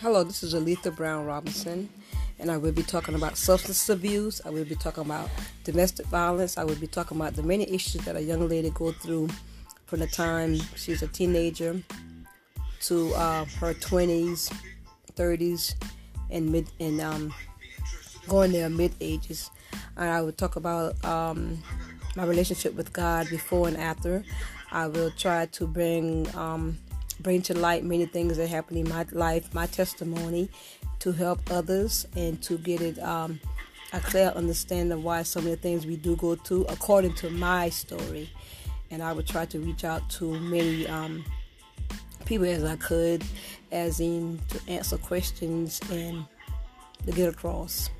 Hello, this is Aletha Brown Robinson, and I will be talking about substance abuse. I will be talking about domestic violence. I will be talking about the many issues that a young lady go through from the time she's a teenager to uh, her 20s, 30s, and mid and um, going their mid ages. And I will talk about um, my relationship with God before and after. I will try to bring um, bring to light many things that happen in my life, my testimony, to help others and to get it um, a clear understanding of why some of the things we do go through according to my story. And I would try to reach out to many um, people as I could, as in to answer questions and to get across.